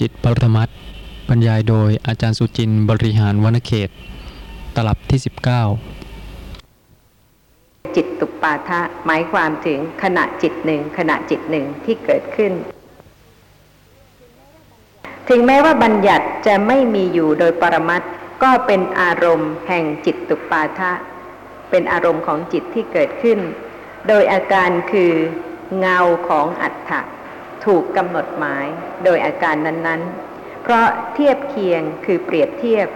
จิตปรมัตบรรยายโดยอาจารย์สุจินต์บริหารวณเขต ตลับที่ 19 จิตตุปาทะหมายความถึงขณะจิตหนึ่งขณะจิตหนึ่งที่เกิดขึ้น ถึงแม้ว่าบัญญัติจะไม่มีอยู่โดยปรมัตก็เป็นอารมณ์แห่งจิตตุปาทะ เป็นอารมณ์ของจิตที่เกิดขึ้น โดยอาการคือเงาของอัฏฐะ ถูกกำหนดหมายโดยอาการนั้นๆ เพราะเทียบเคียงคือเปรียบเทียบ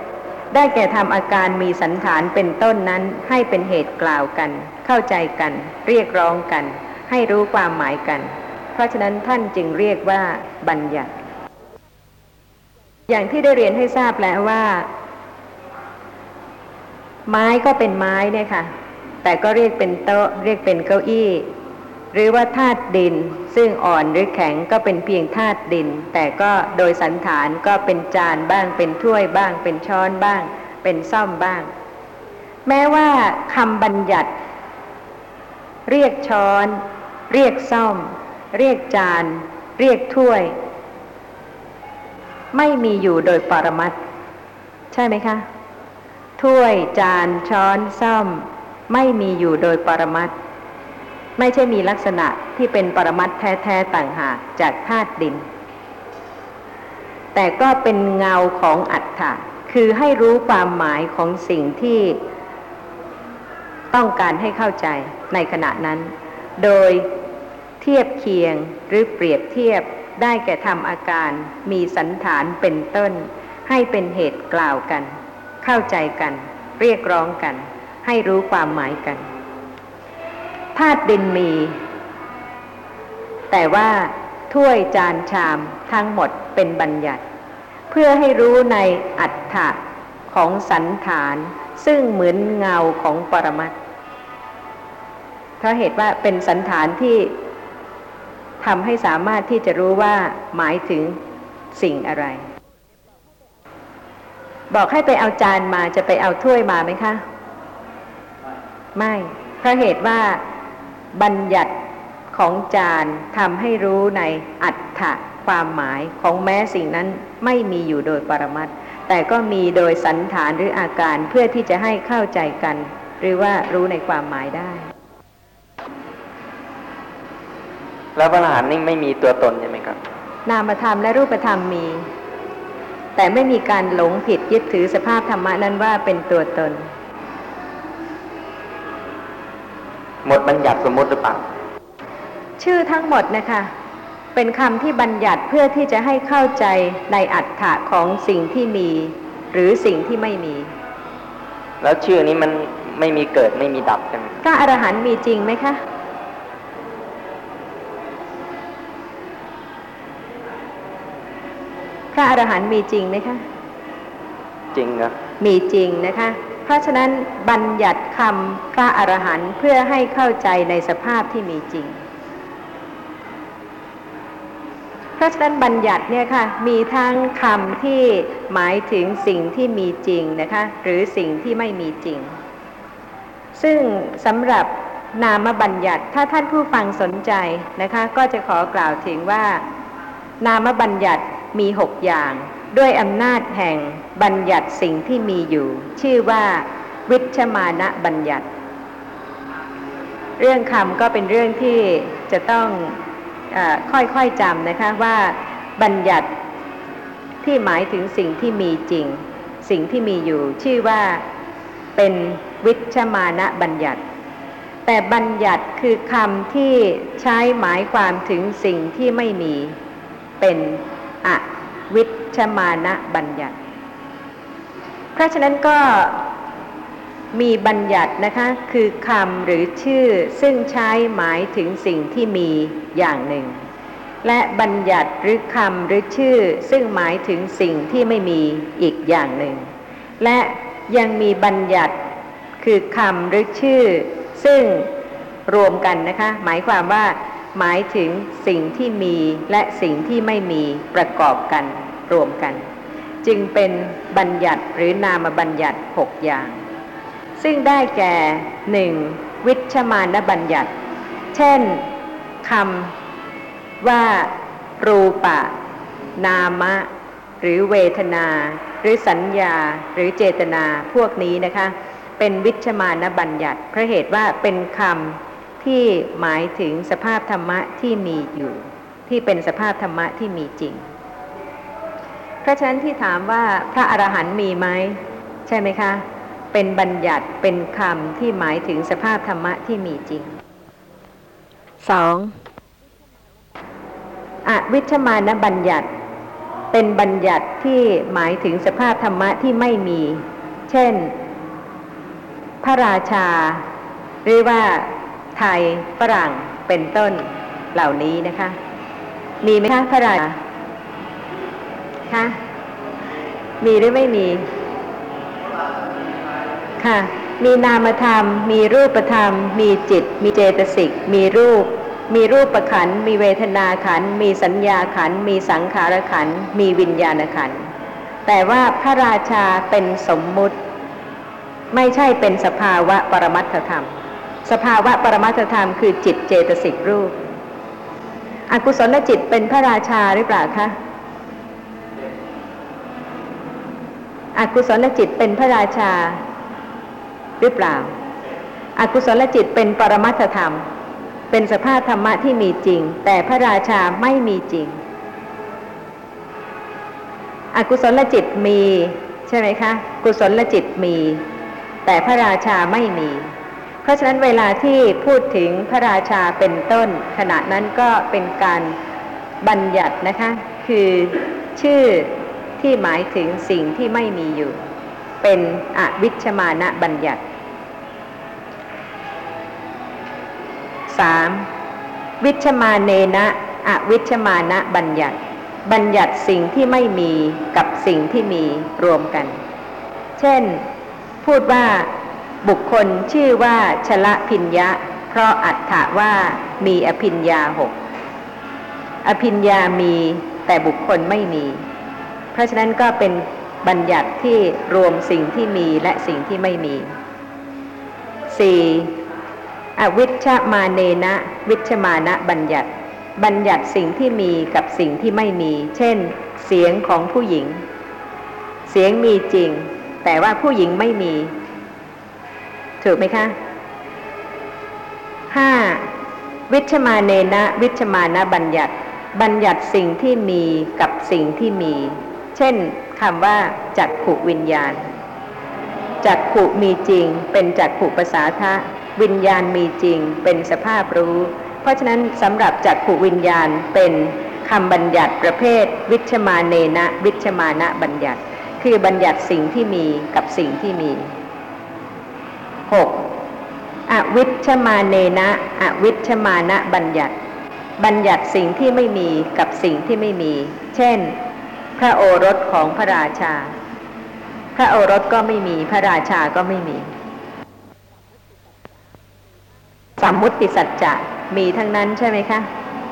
ได้แก่ทำอาการมีสันฐานเป็นต้นนั้นให้เป็นเหตุกล่าวกัน เข้าใจกัน เรียกร้องกัน ให้รู้ความหมายกัน เพราะฉะนั้นท่านจึงเรียกว่าบัญญัติ อย่างที่ได้เรียนให้ทราบแล้วว่า ไม้ก็เป็นไม้เนี่ยค่ะแต่ก็เรียกเป็นโต๊ะ เรียกเป็นเก้าอี้ หรือว่าธาตุดิน ซึ่งอ่อนหรือแข็งก็เป็นเพียงธาตุดิน แต่ก็โดยสันฐานก็เป็นจานบ้าง เป็นถ้วยบ้าง เป็นช้อนบ้าง เป็นซ่อมบ้าง แม้ว่าคำบัญญัติ เรียกช้อน เรียกซ่อม เรียกจาน เรียกถ้วย ไม่มีอยู่โดยปรมัตใช่ไหมคะ ถ้วยจานช้อนซ่อม ไม่มีอยู่โดยปรมัตถ ไม่ใช่มีลักษณะที่เป็นปรมัตแท้ๆต่างหากจากธาตุดิน แต่ก็เป็นเงาของอัฏฐะคือให้รู้ความหมายของสิ่งที่ต้องการให้เข้าใจในขณะนั้น โดยเทียบเคียงหรือเปรียบเทียบได้แก่ทำอาการมีสันฐานเป็นต้น ให้เป็นเหตุกล่าวกัน เข้าใจกัน เรียกร้องกัน ให้รู้ความหมายกัน ธาตุดินมี แต่ว่าถ้วยจานชามทั้งหมดเป็นบัญญัติ เพื่อให้รู้ในอัฏฐะของสันฐานซึ่งเหมือนเงาของปรมัตเพราะเหตุว่าเป็นสันฐานที่ทำให้สามารถที่จะรู้ว่าหมายถึงสิ่งอะไร บอกให้ไปเอาจานมาจะไปเอาถ้วยมาไหมคะ ไม่เพราะเหตุว่า บัญญัติของจานทำให้รู้ในอัฏฐะความหมายของแม้สิ่งนั้นไม่มีอยู่โดยปรมัตถ์แต่ก็มีโดยสันฐานหรืออาการเพื่อที่จะให้เข้าใจกัน หรือว่ารู้ในความหมายได้ แล้วพระอรหันต์นี่ไม่มีตัวตนใช่ไหมครับ นามธรรมและรูปธรรมมี แต่ไม่มีการหลงผิดยึดถือสภาพธรรมะนั้นว่าเป็นตัวตน หมดบัญญัติสมมติหรือเปล่าชื่อทั้งหมดนะคะ เป็นคำที่บัญญัติเพื่อที่จะให้เข้าใจในอัฏฐะของสิ่งที่มี หรือสิ่งที่ไม่มี แล้วชื่อนี้มันไม่มีเกิดไม่มีดับใช่ไหมพระอรหันต์มีจริงไหมคะพระอรหันต์มีจริงไหมคะ จริงครับ มีจริงนะคะเพ ราะฉะนั้นบัญญัติคำพระอรหันต์เพื่อให้เข้าใจในสภาพที่มีจริง เพราะฉะนั้นบัญญัติเนี่ยค่ะมีทั้งคำที่หมายถึงสิ่งที่มีจริงนะคะหรือสิ่งที่ไม่มีจริง ซึ่งสำหรับนามบัญญัติถ้าท่านผู้ฟังสนใจนะคะ ก็จะขอกล่าวถึงว่า นามบัญญัติมีหกอย่าง ด้วยอำนาจแห่งบัญญัติสิ่งที่มีอยู่ ชื่อว่าวิชมานะบัญญัติ เรื่องคำก็เป็นเรื่องที่จะต้องออค่อยๆจำนะคะว่าบัญญัติที่หมายถึงสิ่งที่มีจริง สิ่งที่มีอยู่ ชื่อว่าเป็นวิชมานะบัญญัติ แต่บัญญัติคือคำที่ใช้หมายความถึงสิ่งที่ไม่มีเป็นอ วิชมานะบัญญัติ เพราะฉะนั้นก็มีบัญญัตินะคะ คือคำหรือชื่อซึ่งใช้หมายถึงสิ่งที่มีอย่างหนึ่ง และบัญญัติหรือคำหรือชื่อซึ่งหมายถึงสิ่งที่ไม่มีอีกอย่างหนึ่ง และยังมีบัญญัติคือคำหรือชื่อ ซึ่งรวมกันนะคะ หมายความว่า หมายถึงสิ่งที่มีและสิ่งที่ไม่มีประกอบกันรวมกัน จึงเป็นบัญญัติหรือนามบัญญัติหกอย่าง ซึ่งได้แก่หนึ่งวิชมานบัญญัติ เช่นคำว่า รูปะ นามะ หรือเวทนา หรือสัญญา หรือเจตนาพวกนี้นะคะ เป็นวิชมานบัญญัติเพราะเหตุว่าเป็นคำ ที่หมายถึงสภาพธรรมะที่มีอยู่ ที่เป็นสภาพธรรมะที่มีจริง เพราะฉะนั้นที่ถามว่าพระอรหันต์มีไหมใช่ไหมคะ เป็นบัญญัติเป็นคำที่หมายถึงสภาพธรรมะที่มีจริงสองอวิชมานบัญญัติ เป็นบัญญัติที่หมายถึงสภาพธรรมะที่ไม่มี เช่น พระราชา หรือว่า ไทยฝรั่งเป็นต้นเหล่านี้นะคะ มีไหมคะพระราชาคะมีหรือไม่มี ค่ะ มีนามธรรม มีรูปธรรม มีจิต มีเจตสิก มีรูป มีรูปประขัน มีเวทนาขัน มีสัญญาขัน มีสังขารขัน มีวิญญาณขัน แต่ว่าพระราชาเป็นสมมุติ ไม่ใช่เป็นสภาวะปรมัตถธรรม สภาวะปรมัตถธรรมคือจิตเจตสิกรูป อกุศลจิตเป็นพระราชาหรือเปล่าคะอกุศลจิตเป็นพระราชา หรือเปล่าอกุศลจิตเป็นปรมัตถธรรม เป็นสภาพธรรมะที่มีจริง แต่พระราชาไม่มีจริง อกุศลจิตมี ใช่ไหมคะ กุศลจิตมี แต่พระราชาไม่มี เพราะฉะนั้นเวลาที่พูดถึงพระราชาเป็นต้น ขณะนั้นก็เป็นการบัญญัตินะคะ คือชื่อที่หมายถึงสิ่งที่ไม่มีอยู่ เป็นอวิชมานะบัญญัติ 3. วิชมาเนนะอวิชมานะบัญญัติ บัญญัติสิ่งที่ไม่มีกับสิ่งที่มีรวมกัน เช่น พูดว่า บุคคลชื่อว่าชละพิญญะ เพราะอัตถะว่ามีอภิญญาหกอภิญญามีแต่บุคคลไม่มี เพราะฉะนั้นก็เป็นบัญญัติที่รวมสิ่งที่มีและสิ่งที่ไม่มี 4. อวิชชมาเนนะวิชมานะบัญญัติ บัญญัติสิ่งที่มีกับสิ่งที่ไม่มี เช่น เสียงของผู้หญิง เสียงมีจริง แต่ว่าผู้หญิงไม่มี ถูกไหมคะ 5. วิชมาเนนะ วิชมานะบัญญัติ บัญญัติสิ่งที่มีกับสิ่งที่มี เช่นคำว่าจักขุวิญญาณจักขุมีจริง เป็นจักขุภาษาทะ วิญญาณมีจริง เป็นสภาพรู้ เพราะฉะนั้นสำหรับจักขุวิญญาณเป็นคำบัญญัติประเภท วิชมาเนนะ วิชมานะบัญญัติ คือบัญญัติสิ่งที่มีกับสิ่งที่มี 6. อวิชมาเนนะ อวิชมานะบัญญัติ บัญญัติสิ่งที่ไม่มีกับสิ่งที่ไม่มี เช่น พระโอรสของพระราชา พระโอรสก็ไม่มี พระราชาก็ไม่มี สมมุติสัจจะมีทั้งนั้นใช่ไหมคะ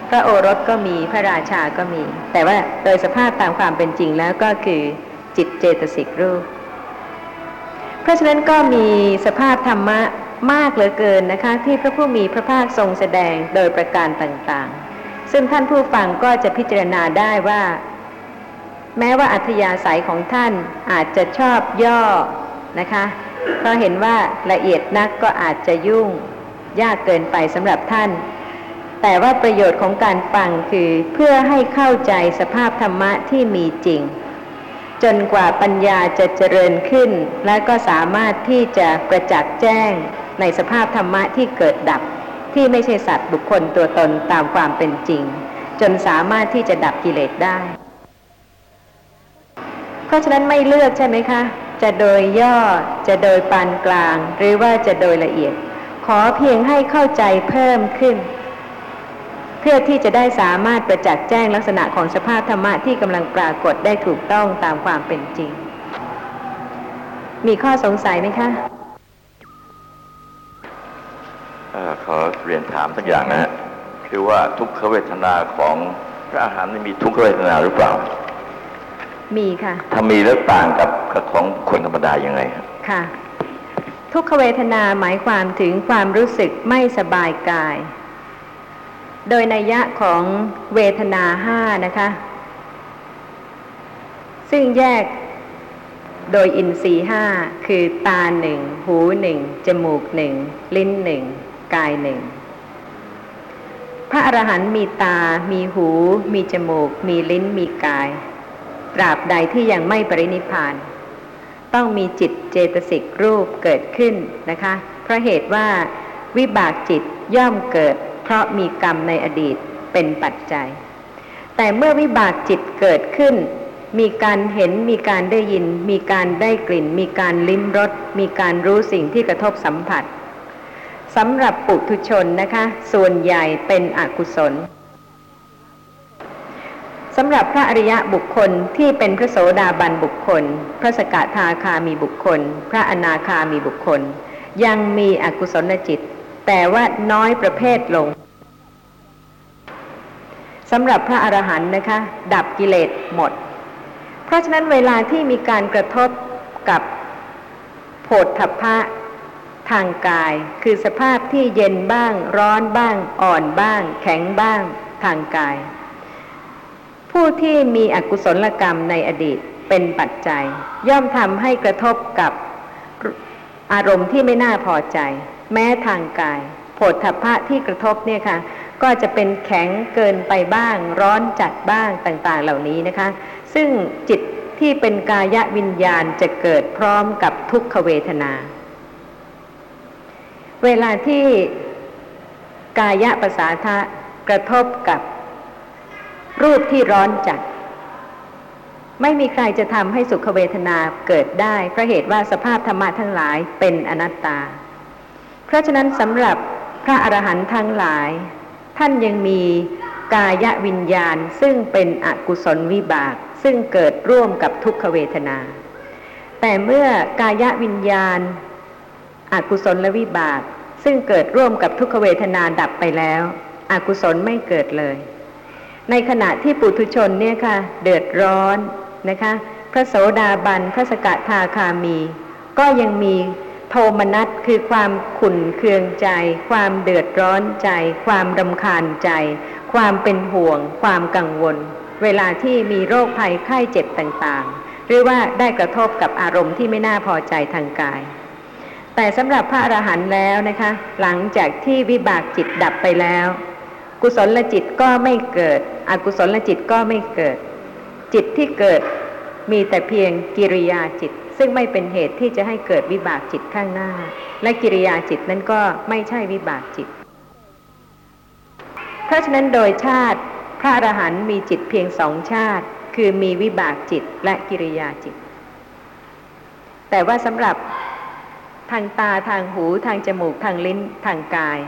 พระโอรสก็มี พระราชาก็มี แต่ว่าโดยสภาพตามความเป็นจริงแล้วก็คือจิตเจตสิกรูป ราะฉะนั้นก็มีสภาพธรรมะมากเหลือเกินนะคะ ที่พระผู้มีพระภาคทรงแสดงโดยประการต่างๆ ซึ่งท่านผู้ฟังก็จะพิจารณาได้ว่า แม้ว่าอัธยาศัยของท่านอาจจะชอบย่อนะคะเพราะเห็นว่าละเอียดนักก็อาจจะยุ่งยากเกินไปสำหรับท่าน แต่ว่าประโยชน์ของการฟังคือเพื่อให้เข้าใจสภาพธรรมะที่มีจริง จนกว่าปัญญาจะเจริญขึ้น และก็สามารถที่จะประจักษ์แจ้งในสภาพธรรมะที่เกิดดับ ที่ไม่ใช่สัตว์บุคคลตัวตนตามความเป็นจริง จนสามารถที่จะดับกิเลสได้ เพราะฉะนั้นไม่เลือกใช่ไหมคะ จะโดยย่อจะโดยปานกลาง หรือว่าจะโดยละเอียด ขอเพียงให้เข้าใจเพิ่มขึ้น พื่อที่จะได้สามารถประจักษ์แจ้งลักษณะของสภาพธรรมะที่กำลังปรากฏได้ถูกต้องตามความเป็นจริง มีข้อสงสัยไหมคะเอ่อขอเรียนถามสักอย่างนะฮะคือว่าทุกขเวทนาของพระอาหารนี่มีทุกขเวทนาหรือเปล่า มีค่ะ ถ้ามีแล้วต่างกับกับของคนธรรมดายังไงครับค่ะ ทุกขเวทนาหมายความถึงความรู้สึกไม่สบายกาย โดยนัยยะของเวทนาห้านะคะ ซึ่งแยกโดยอินทรีห้าคือตาหนึ่งหูหนึ่งจมูกหนึ่งลิ้นหนึ่งกายหนึ่งพระอรหันต์มีตา มีหู มีจมูก มีลิ้น มีกาย ตราบใดที่ยังไม่ปรินิพาน ต้องมีจิตเจตสิกรูปเกิดขึ้นนะคะ เพราะเหตุว่าวิบากจิตย่อมเกิด เพราะมีกรรมในอดีตเป็นปัจจัย แต่เมื่อวิบากจิตเกิดขึ้น มีการเห็นมีการได้ยิน มีการได้กลิ่น มีการลิ้มรสมีการรู้สิ่งที่กระทบสัมผัสสำหรับปุถุชนนะคะ ส่วนใหญ่เป็นอกุศลสำหรับพระอริยะบุคคลที่เป็นพระโสดาบันบุคคล พระสกทาคามีบุคคล พระอนาคามีบุคคล ยังมีอกุศลจิต แต่ว่าน้อยประเภทลงสำหรับพระอรหันต์นะคะ ดับกิเลสหมด เพราะฉะนั้นเวลาที่มีการกระทบกับโผฏฐัพพะทางกาย คือสภาพที่เย็นบ้าง ร้อนบ้าง อ่อนบ้าง แข็งบ้าง ทางกาย ผู้ที่มีอกุศลกรรมในอดีตเป็นปัจจัย ย่อมทำให้กระทบกับ อารมณ์ที่ไม่น่าพอใจ แม้ทางกายผฏฐัพพะที่กระทบเนี่ยค่ะ ก็จะเป็นแข็งเกินไปบ้าง ร้อนจัดบ้างต่างๆเหล่านี้นะคะ ซึ่งจิตที่เป็นกายวิญญาณจะเกิดพร้อมกับทุกขเวทนา เวลาที่กายะประสาทะกระทบกับรูปที่ร้อนจัด ไม่มีใครจะทำให้สุขเวทนาเกิดได้เพราะเหตุว่าสภาพธรรมะทั้งหลายเป็นอนัตตา เพราะฉะนั้นสำหรับพระอรหันต์ทั้งหลาย ท่านยังมีกายวิญญาณซึ่งเป็นอกุศลวิบาก ซึ่งเกิดร่วมกับทุกขเวทนา แต่เมื่อกายวิญญาณอกุศลและวิบาก ซึ่งเกิดร่วมกับทุกขเวทนาดับไปแล้วอกุศลไม่เกิดเลย ในขณะที่ปุถุชนเนี่ยค่ะ เดือดร้อน นะคะ พระโสดาบัน พระสกทาคามี ก็ยังมีโทมนัสคือความขุ่นเคืองใจ ความเดือดร้อนใจ ความรำคาญใจ ความเป็นห่วง ความกังวล เวลาที่มีโรคภัยไข้เจ็บต่างๆ หรือว่าได้กระทบกับอารมณ์ที่ไม่น่าพอใจทางกาย แต่สำหรับพระอรหันต์แล้วนะคะ หลังจากที่วิบากจิตดับไปแล้ว กุศลจิตก็ไม่เกิด อกุศลจิตก็ไม่เกิด จิตที่เกิด มีแต่เพียงกิริยาจิต ซึ่งไม่เป็นเหตุที่จะให้เกิดวิบากจิตข้างหน้า และกิริยาจิตนั้นก็ไม่ใช่วิบากจิต เพราะฉะนั้นโดยชาติพระอรหันต์มีจิตเพียงสองชาติ คือมีวิบากจิตและกิริยาจิต แต่ว่าสำหรับทางตาทางหูทางจมูกทางลิ้นทางกาย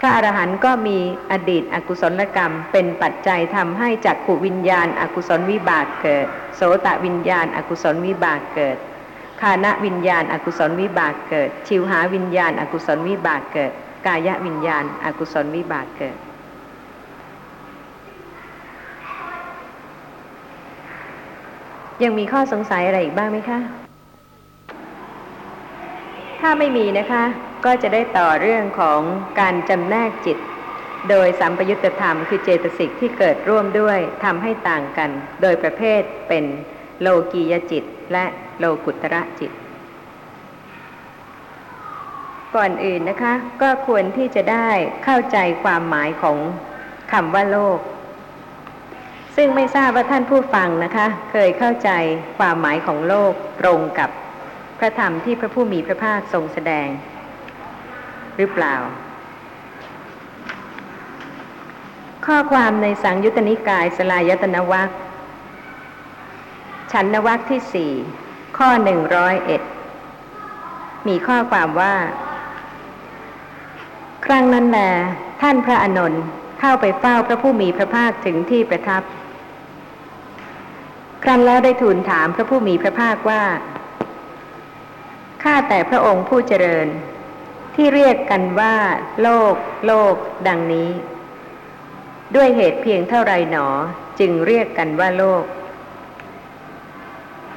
พระอรหันต์ก็มีอดีตอกุศลกรรม เป็นปัจจัยทำให้จักขุวิญญาณอกุศลวิบากเกิด โสตวิญญาณอกุศลวิบากเกิดคานะวิญญาณอกุศลวิบากเกิด ชิวหาวิญญาณอกุศลวิบากเกิด กายวิญญาณอกุศลวิบากเกิด ยังมีข้อสงสัยอะไรอีกบ้างไหมคะ ถ้าไม่มีนะคะ ก็จะได้ต่อเรื่องของการจำแนกจิต โดยสัมปยุตธรรมคือเจตสิกที่เกิดร่วมด้วยทำให้ต่างกัน โดยประเภทเป็นโลกียจิตและโลกุตระจิต ก่อนอื่นนะคะ ก็ควรที่จะได้เข้าใจความหมายของคำว่าโลก ซึ่งไม่ทราบว่าท่านผู้ฟังนะคะ เคยเข้าใจความหมายของโลกตรงกับพระธรรมที่พระผู้มีพระภาคทรงแสดง หรือเปล่า ข้อความในสังยุตตนิกายสลายตนวัคชันนวัคที่สี่ข้อหนึ่งร้อยเอ็ดมีข้อความว่า ครั้งนั้นแลท่านพระอนนท์เข้าไปเฝ้าพระผู้มีพระภาคถึงที่ประทับ ครั้นแล้วได้ทูลถามพระผู้มีพระภาคว่า ข้าแต่พระองค์ผู้เจริญ ที่เรียกกันว่า โลก โลก ดังนี้ ด้วยเหตุเพียงเท่าไรหนอจึงเรียกกันว่าโลก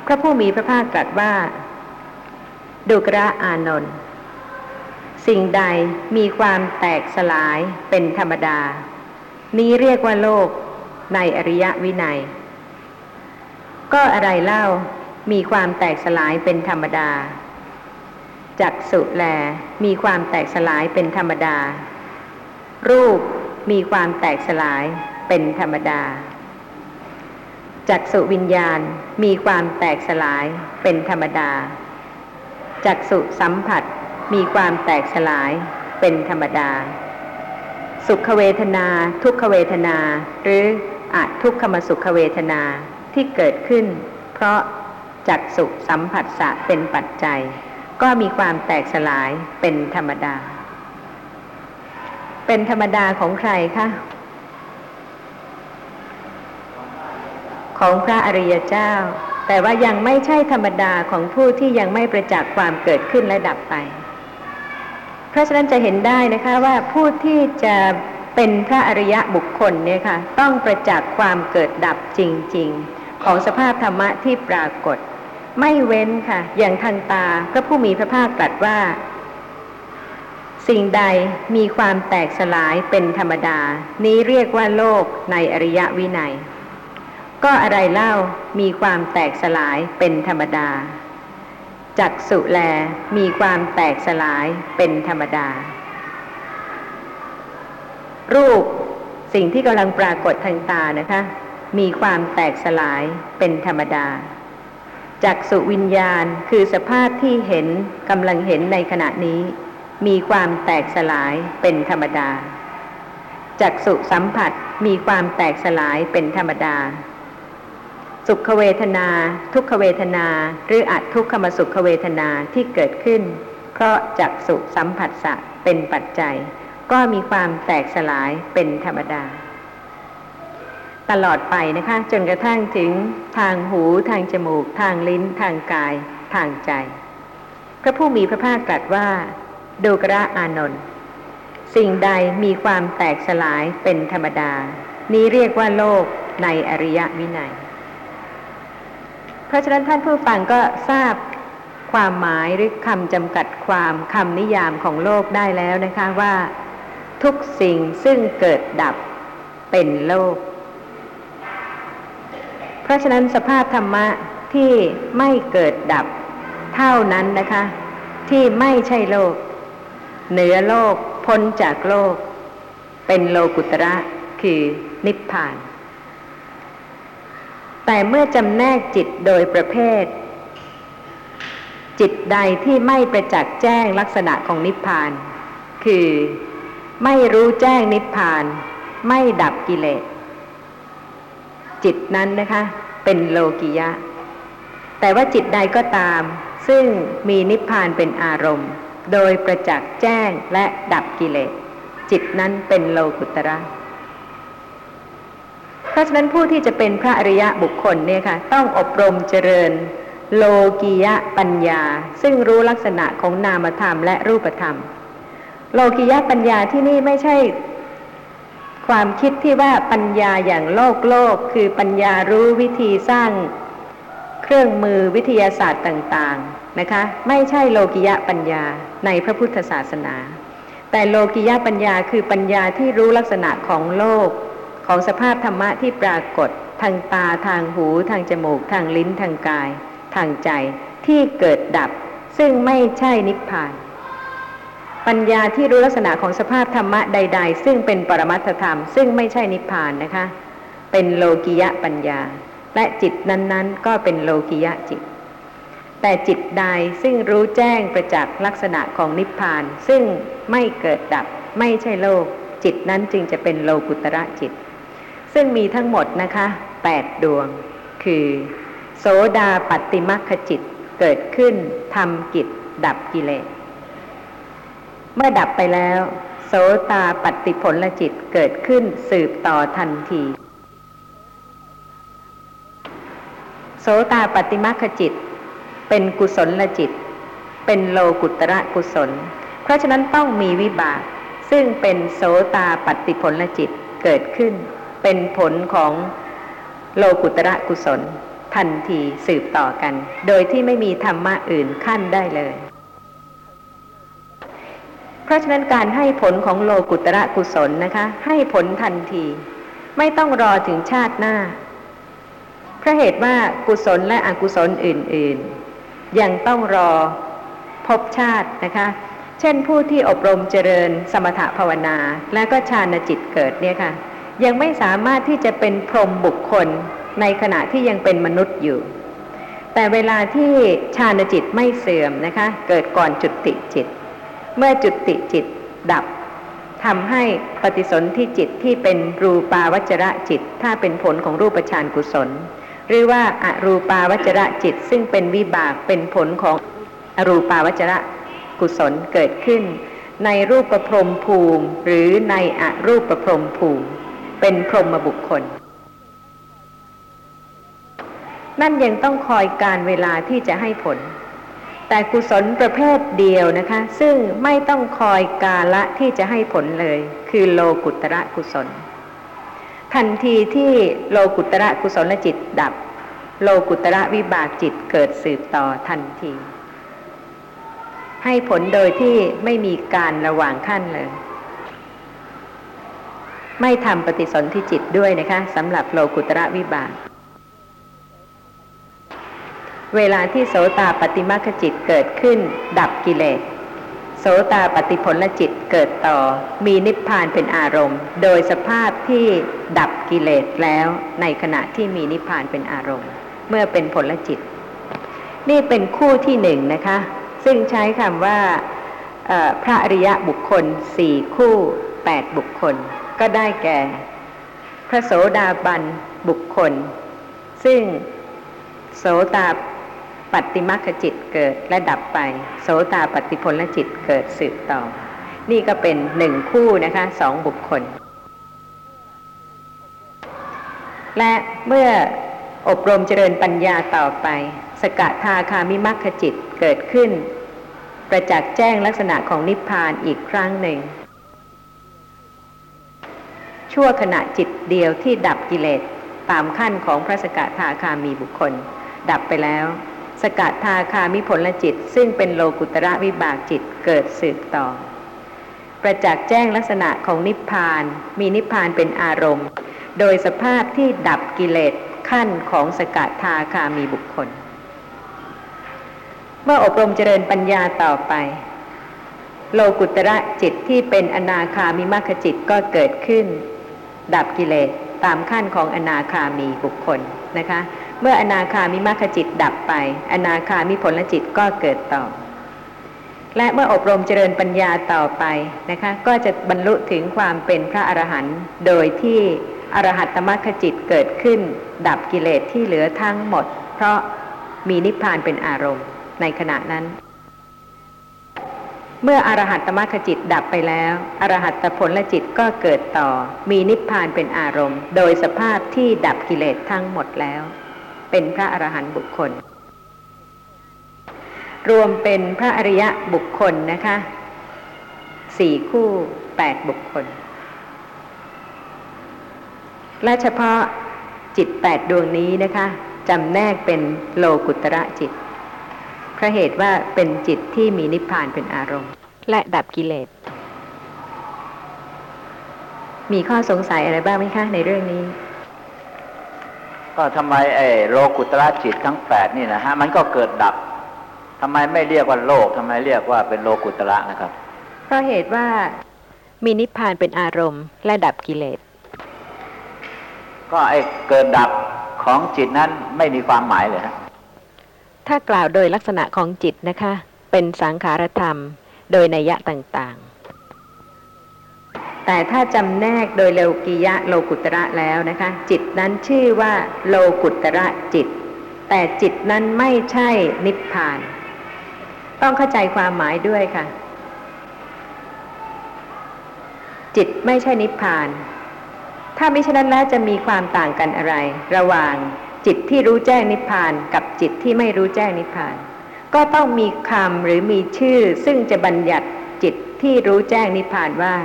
พระผู้มีพระภาคตรัสว่า ดุกระอานนท์สิ่งใดมีความแตกสลายเป็นธรรมดา นี้เรียกว่าโลกในอริยวินัย ก็อะไรเล่ามีความแตกสลายเป็นธรรมดา จักสุแล มีความแตกสลายเป็นธรรมดา รูปมีความแตกสลายเป็นธรรมดา จักสุวิญญาณมีความแตกสลายเป็นธรรมดา จักสุสัมผัสมีความแตกสลายเป็นธรรมดา สุขเวทนา ทุกขเวทนา หรืออะทุกขมสุขเวทนาที่เกิดขึ้น เพราะจักสุสัมผัสสะเป็นปัจจัย ก็มีความแตกสลายเป็นธรรมดา เป็นธรรมดาของใครคะของพระอริยเจ้า แต่ว่ายังไม่ใช่ธรรมดาของผู้ที่ยังไม่ประจักษ์ความเกิดขึ้นและดับไป เพราะฉะนั้นจะเห็นได้นะคะว่าผู้ที่จะเป็นพระอริยะบุคคลเนี่ยค่ะ ต้องประจักษ์ความเกิดดับจริง ๆ ของสภาพธรรมะที่ปรากฏ ไม่เว้นค่ะ อย่างทางตาพระผู้มีพระภาคตรัสว่า สิ่งใดมีความแตกสลายเป็นธรรมดา นี้เรียกว่าโลกในอริยวินัย ก็อะไรเล่ามีความแตกสลายเป็นธรรมดา จักสุแลมีความแตกสลายเป็นธรรมดา รูปสิ่งที่กำลังปรากฏทางตานะคะ มีความแตกสลายเป็นธรรมดา จักสุวิญญาณคือสภาพที่เห็นกำลังเห็นในขณะนี้ มีความแตกสลายเป็นธรรมดา จักสุสัมผัสมีความแตกสลายเป็นธรรมดา สุขเวทนา ทุกขเวทนา หรืออัตทุกขมสุขเวทนาที่เกิดขึ้น เพราะจักสุสัมผัสสะเป็นปัจจัย ก็มีความแตกสลายเป็นธรรมดา ตลอดไปนะคะ จนกระทั่งถึงทางหูทางจมูก ทางลิ้น ทางกาย ทางใจ พระผู้มีพระภาคตรัสว่าดูกระอานนท์สิ่งใดมีความแตกสลายเป็นธรรมดา นี้เรียกว่าโลกในอริยวินัย เพราะฉะนั้นท่านผู้ฟังก็ทราบความหมายหรือคำจำกัดความคำนิยามของโลกได้แล้วนะคะว่า ทุกสิ่งซึ่งเกิดดับเป็นโลก เพราะฉะนั้นสภาพธรรมะที่ไม่เกิดดับเท่านั้นนะคะ ที่ไม่ใช่โลก เหนือโลกพ้นจากโลก เป็นโลกุตระคือนิพพาน แต่เมื่อจำแนกจิตโดยประเภท จิตใดที่ไม่ประจักษ์แจ้งลักษณะของนิพพาน คือไม่รู้แจ้งนิพพาน ไม่ดับกิเลส จิตนั้นนะคะ เป็นโลกิยะ แต่ว่าจิตใดก็ตาม ซึ่งมีนิพพานเป็นอารมณ์ โดยประจักษ์แจ้งและดับกิเลส จิตนั้นเป็นโลกุตระเพราะฉะนั้นผู้ที่จะเป็นพระอริยะบุคคลเนี่ยค่ะต้องอบรมเจริญ โลกียะปัญญา ซึ่งรู้ลักษณะของนามธรรมและรูปธรรม โลกียะปัญญาที่นี่ไม่ใช่ ความคิดที่ว่าปัญญาอย่างโลกโลก คือปัญญารู้วิธีสร้าง เครื่องมือวิทยาศาสตร์ต่างๆนะคะ ไม่ใช่โลกิยะปัญญาในพระพุทธศาสนา แต่โลกิยะปัญญาคือปัญญาที่รู้ลักษณะของโลก ของสภาพธรรมะที่ปรากฏ ทางตาทางหู ทางจมูก ทางลิ้นทางกาย ทางใจที่เกิดดับ ซึ่งไม่ใช่นิพพาน ปัญญาที่รู้ลักษณะของสภาพธรรมะใด ๆ ซึ่งเป็นปรมัตถธรรม ซึ่งไม่ใช่นิพพานนะคะ เป็นโลกิยะปัญญา และจิตนั้นๆ ก็เป็นโลกิยะจิต แต่จิตใดซึ่งรู้แจ้งประจักษ์ลักษณะของนิพพาน ซึ่งไม่เกิดดับ ไม่ใช่โลก จิตนั้นจึงจะเป็นโลกุตระจิต ซึ่งมีทั้งหมดนะคะ8ดวง คือ โสดาปัตติมัคคจิตเกิดขึ้นทำกิจดับกิเลส เมื่อดับไปแล้ว โสตาปัตติผลจิตเกิดขึ้นสืบต่อทันที โสตาปัตติมัคจิต เป็นกุศลจิต เป็นโลกุตระกุศล เพราะฉะนั้นต้องมีวิบาก ซึ่งเป็นโสตาปัตติผลจิตเกิดขึ้น เป็นผลของโลกุตระกุศล ทันทีสืบต่อกัน โดยที่ไม่มีธรรมะอื่นขั้นได้เลย เพราะฉะนั้นการให้ผลของโลกุตระกุศลนะคะ ให้ผลทันที ไม่ต้องรอถึงชาติหน้าเพราะเหตุว่ากุศลและอกุศลอื่นๆ ยังต้องรอภพชาตินะคะ เช่นผู้ที่อบรมเจริญสมถภาวนา และก็ฌานจิตเกิดเนี่ยค่ะ ยังไม่สามารถที่จะเป็นพรหมบุคคลในขณะที่ยังเป็นมนุษย์อยู่ แต่เวลาที่ฌานจิตไม่เสื่อมนะคะ เกิดก่อนจุติจิต เมื่อจุติจิตดับทำให้ปฏิสนธิจิตที่เป็นรูปาวจระจิต ถ้าเป็นผลของรูปฌานกุศล หรือว่าอารูปาวจระจิตซึ่งเป็นวิบากเป็นผลของอรูปาวจระกุศลเกิดขึ้น ในรูปประพรมภูมิ หรือในอรูปประพรมภูมิ เป็นพรหมบุคคล นั่นยังต้องคอยการเวลาที่จะให้ผล แต่กุศลประเภทเดียวนะคะ ซึ่งไม่ต้องคอยกาละที่จะให้ผลเลย คือโลกุตระกุศล ทันทีที่โลกุตระกุศลจิตดับ โลกุตระวิบากจิตเกิดสืบต่อทันที ให้ผลโดยที่ไม่มีการระหว่างขั้นเลย ไม่ทำปฏิสนธิจิตด้วยนะคะสำหรับโลกุตระวิบาก เวลาที่โสตาปฏิมาคจิตเกิดขึ้น ดับกิเลส โสตาปฏิผลจิตเกิดต่อ มีนิพพานเป็นอารมณ์ โดยสภาพที่ดับกิเลสแล้วในขณะที่มีนิพพานเป็นอารมณ์ เมื่อเป็นผลจิต นี่เป็นคู่ที่หนึ่งนะคะ ซึ่งใช้คำว่าพระอริยะบุคคลสี่คู่แปดบุคคล ก็ได้แก่ พระโสดาบันบุคคล ซึ่งโสตา ปฏิมัคจิตเกิดและดับไป โสตาปฏิพลจิตเกิดสืบต่อ นี่ก็เป็นหนึ่งคู่นะคะสองบุคคล และเมื่ออบรมเจริญปัญญาต่อไป สกทาคามิมัคจิตเกิดขึ้น ประจักษ์แจ้งลักษณะของนิพพานอีกครั้งหนึ่ง ชั่วขณะจิตเดียวที่ดับกิเลสตามขั้นของพระสกทาคามีบุคคล ดับไปแล้ว สกทาคามิผลจิต ซึ่งเป็นโลกุตระวิบากจิตเกิดสืบต่อ ประจักษ์แจ้งลักษณะของนิพพาน มีนิพพานเป็นอารมณ์ โดยสภาพที่ดับกิเลสขั้นของสกทาคามีบุคคล เมื่ออบรมเจริญปัญญาต่อไป โลกุตระจิตที่เป็นอนาคามิมัคจิตก็เกิดขึ้น ดับกิเลสตามขั้นของอนาคามีบุคคลนะคะ เมื่ออนาคามิมัคจิตดับไป อนาคามิผลจิตก็เกิดต่อ และเมื่ออบรมเจริญปัญญาต่อไปนะคะ ก็จะบรรลุถึงความเป็นพระอรหันต์โดยที่อรหัตตมัคจิตเกิดขึ้น ดับกิเลสที่เหลือทั้งหมด เพราะมีนิพพานเป็นอารมณ์ในขณะนั้น เมื่ออรหัตตมรรคจิตดับไปแล้ว อรหัตผลจิตก็เกิดต่อ มีนิพพานเป็นอารมณ์ โดยสภาพที่ดับกิเลสทั้งหมดแล้ว เป็นพระอรหันต์บุคคล รวมเป็นพระอริยะบุคคลนะคะสี่คู่แปดบุคคล และเฉพาะจิตแปดดวงนี้นะคะจำแนกเป็นโลกุตระจิตเพราะเหตุว่าเป็นจิตที่มีนิพพานเป็นอารมณ์ และดับกิเลส มีข้อสงสัยอะไรบ้างไหมคะในเรื่องนี้ ก็ทำไมไอ้โลกุตระจิตทั้งแปดนี่นะฮะมันก็เกิดดับทำไมไม่เรียกว่าโลกทำไมเรียกว่าเป็นโลกุตระนะครับเพราะเหตุว่ามีนิพพานเป็นอารมณ์และดับกิเลส ก็ไอ้เกิดดับของจิตนั้นไม่มีความหมายเลยฮะถ้ากล่าวโดยลักษณะของจิตนะคะ เป็นสังขารธรรม โดยนัยยะต่างๆ แต่ถ้าจำแนกโดยโลกิยะโลกุตระแล้วนะคะ จิตนั้นชื่อว่าโลกุตระจิต แต่จิตนั้นไม่ใช่นิพพาน ต้องเข้าใจความหมายด้วยค่ะ จิตไม่ใช่นิพพาน ถ้าไม่ฉะนั้นแล้วจะมีความต่างกันอะไร ระหว่างจิตที่รู้แจ้งนิพพาน กับจิตที่ไม่รู้แจ้งนิพพาน ก็ต้องมีคำหรือมีชื่อ ซึ่งจะบัญญัติจิตที่รู้แจ้งนิพพานว่า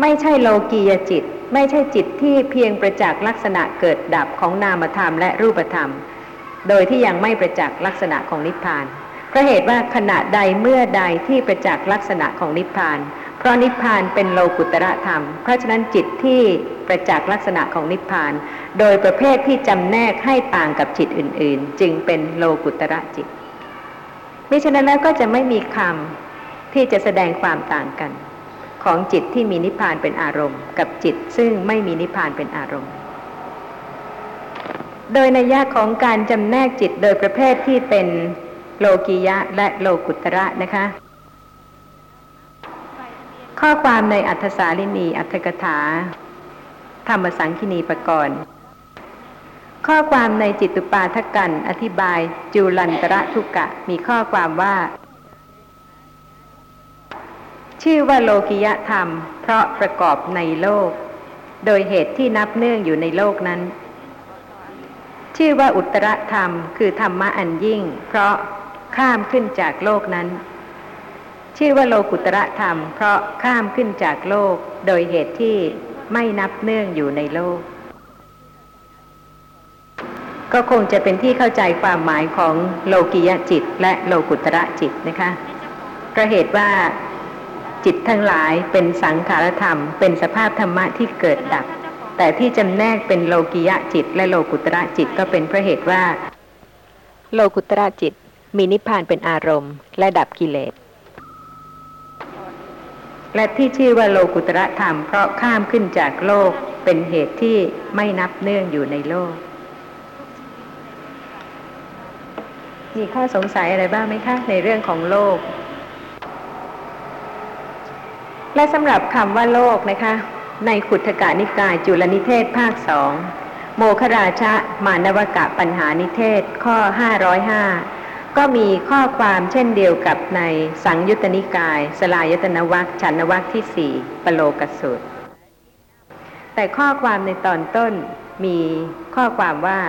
ไม่ใช่โลกียจิต ไม่ใช่จิตที่เพียงประจักษ์ลักษณะเกิดดับของนามธรรมและรูปธรรม โดยที่ยังไม่ประจักษ์ลักษณะของนิพพานเพราะเหตุว่าขณะใดเมื่อใดที่ประจักษ์ลักษณะของนิพพาน เพราะนิพพานเป็นโลกุตระธรรม เพราะฉะนั้นจิตที่ประจักษ์ลักษณะของนิพพาน โดยประเภทที่จำแนกให้ต่างกับจิตอื่น ๆ จึงเป็นโลกุตระจิตมิฉะนั้นแล้วก็จะไม่มีคำที่จะแสดงความต่างกัน ของจิตที่มีนิพพานเป็นอารมณ์ กับจิตซึ่งไม่มีนิพพานเป็นอารมณ์ โดยนัยะของการจำแนกจิตโดยประเภทที่เป็นโลกียะและโลกุตระนะคะ ข้อความในอัธสาลินีอัธกถา ธรรมสังคินีปกรณ์ ข้อความในจิตตุปาทกันอธิบายจูลันตระทุกะมีข้อความว่า ชื่อว่าโลกิยธรรม เพราะประกอบในโลก โดยเหตุที่นับเนื่องอยู่ในโลกนั้น ชื่อว่าอุตรธรรม คือธรรมะอันยิ่ง เพราะข้ามขึ้นจากโลกนั้น ชื่อว่าโลกุตระธรรม เพราะข้ามขึ้นจากโลก โดยเหตุที่ไม่นับเนื่องอยู่ในโลก ก็คงจะเป็นที่เข้าใจความหมายของโลกิยจิต และโลกุตระจิตนะคะเพราะเหตุว่า จิตทั้งหลายเป็นสังขารธรรม เป็นสภาพธรรมะที่เกิดดับ แต่ที่จำแนกเป็นโลกิยจิต และโลกุตระจิตก็เป็นเพราะเหตุว่า โลกุตระจิตมีนิพพานเป็นอารมณ์ และดับกิเลส และที่ชื่อว่าโลกุตระธรรมเพราะข้ามขึ้นจากโลกเป็นเหตุที่ไม่นับเนื่องอยู่ในโลก มีข้อสงสัยอะไรบ้างไหมคะในเรื่องของโลก และสำหรับคำว่าโลกนะคะ ในขุทกานิกายจุลนิเทศภาคสองโมคราชะมานวกะปัญหานิเทศข้อ 505 ก็มีข้อความเช่นเดียวกับในสังยุตตนิกาย สลายตนวัคชันวัคที่สี่ปโลกสูตแต่ข้อความในตอนต้นมีข้อความว่า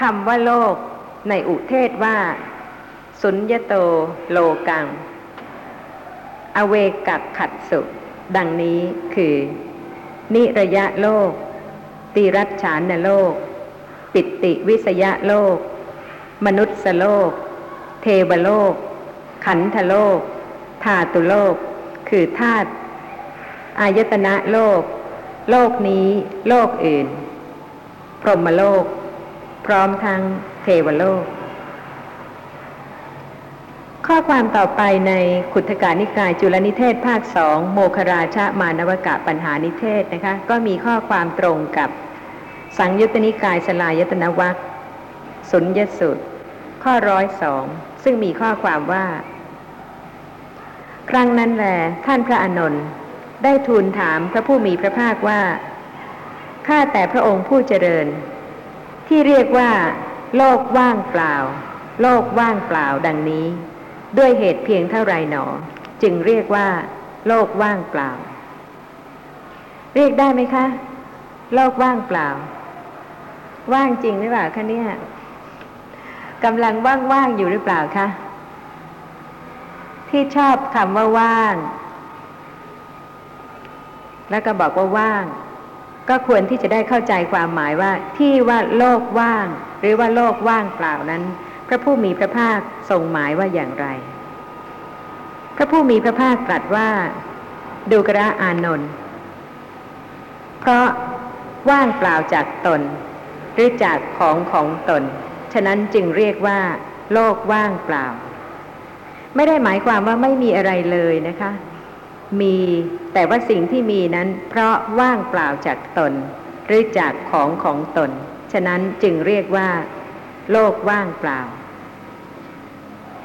คำว่าโลกในอุเทศว่า สุญญโตโลกัง อเวกักขัดสุ ดังนี้คือ นิระยะโลก ติรัชฉานโลก ปิติวิสยะโลก มนุษยโลก เทวโลก ขันธโลกธาตุโลก คือธาตุอายตนะโลก โลกนี้ โลกอื่น พรหมโลก พร้อมทั้งเทวโลก ข้อความต่อไปในขุทกานิกายจุลนิเทศภาคสองโมคราชมานวกะปัญหานิเทศนะคะ ก็มีข้อความตรงกับ สังยุตตนิกายสลายตนวัคสุญญสุดข้อร้อยสองซึ่งมีข้อความว่า ครั้งนั้นแหลท่านพระอนนท์ได้ทูลถามพระผู้มีพระภาคว่าข้าแต่พระองค์ผู้เจริญ ที่เรียกว่า โลกว่างเปล่า โลกว่างเปล่าดังนี้ ด้วยเหตุเพียงเท่าไรหนอ จึงเรียกว่า โลกว่างเปล่า เรียกได้ไหมคะ โลกว่างเปล่า ว่างจริงหรือเปล่าคะเนี่ยกำลังว่างๆอยู่หรือเปล่าคะที่ชอบคำว่าว่าง แล้วก็บอกว่าว่าง ก็ควรที่จะได้เข้าใจความหมายว่า ที่ว่าโลกว่าง หรือว่าโลกว่างเปล่านั้น พระผู้มีพระภาคทรงหมายว่าอย่างไร พระผู้มีพระภาคตรัสว่า ดูกระอานนท์เพราะว่างเปล่าจากตน หรือจากของของตน ฉะนั้นจึงเรียกว่า โลกว่างเปล่า ไม่ได้หมายความว่าไม่มีอะไรเลยนะคะ มีแต่ว่าสิ่งที่มีนั้น เพราะว่างเปล่าจากตน หรือจากของของตน ฉะนั้นจึงเรียกว่า โลกว่างเปล่า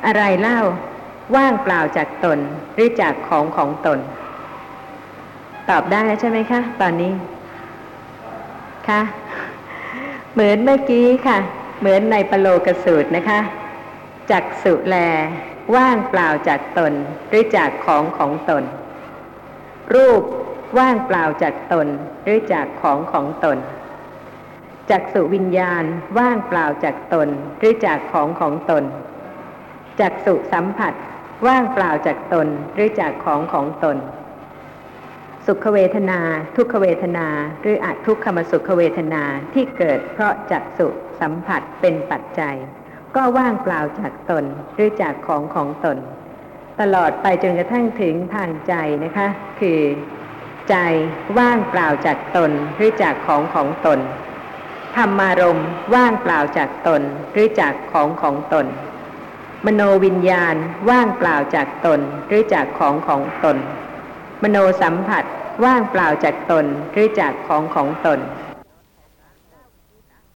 อะไรเล่า ว่างเปล่าจากตนหรือจากของของตน ตอบได้แล้วใช่ไหมคะ ตอนนี้คะเหมือนเมื่อกี้ค่ะ เหมือนในปโลกสูตรนะคะจักสุแล ว่างเปล่าจากตนหรือจากของของตน รูปว่างเปล่าจากตนหรือจากของของตนจักสุวิญญาณว่างเปล่าจากตนหรือจากของของตน จักสุสัมผัส ว่างเปล่าจากตนหรือจากของของตน สุขเวทนา ทุกขเวทนา หรืออทุกขมสุขเวทนาที่เกิดเพราะจักสุสัมผัสเป็นปัจจัย ก็ว่างเปล่าจากตนหรือจากของของตน ตลอดไปจนกระทั่งถึงทางใจนะคะ คือ ใจว่างเปล่าจากตนหรือจากของของตนธรรมารมว่างเปล่าจากตนหรือจากของของตน มโนวิญญาณว่างเปล่าจากตนหรือจากของของตน มโนสัมผัสว่างเปล่าจากตนหรือจากของของตน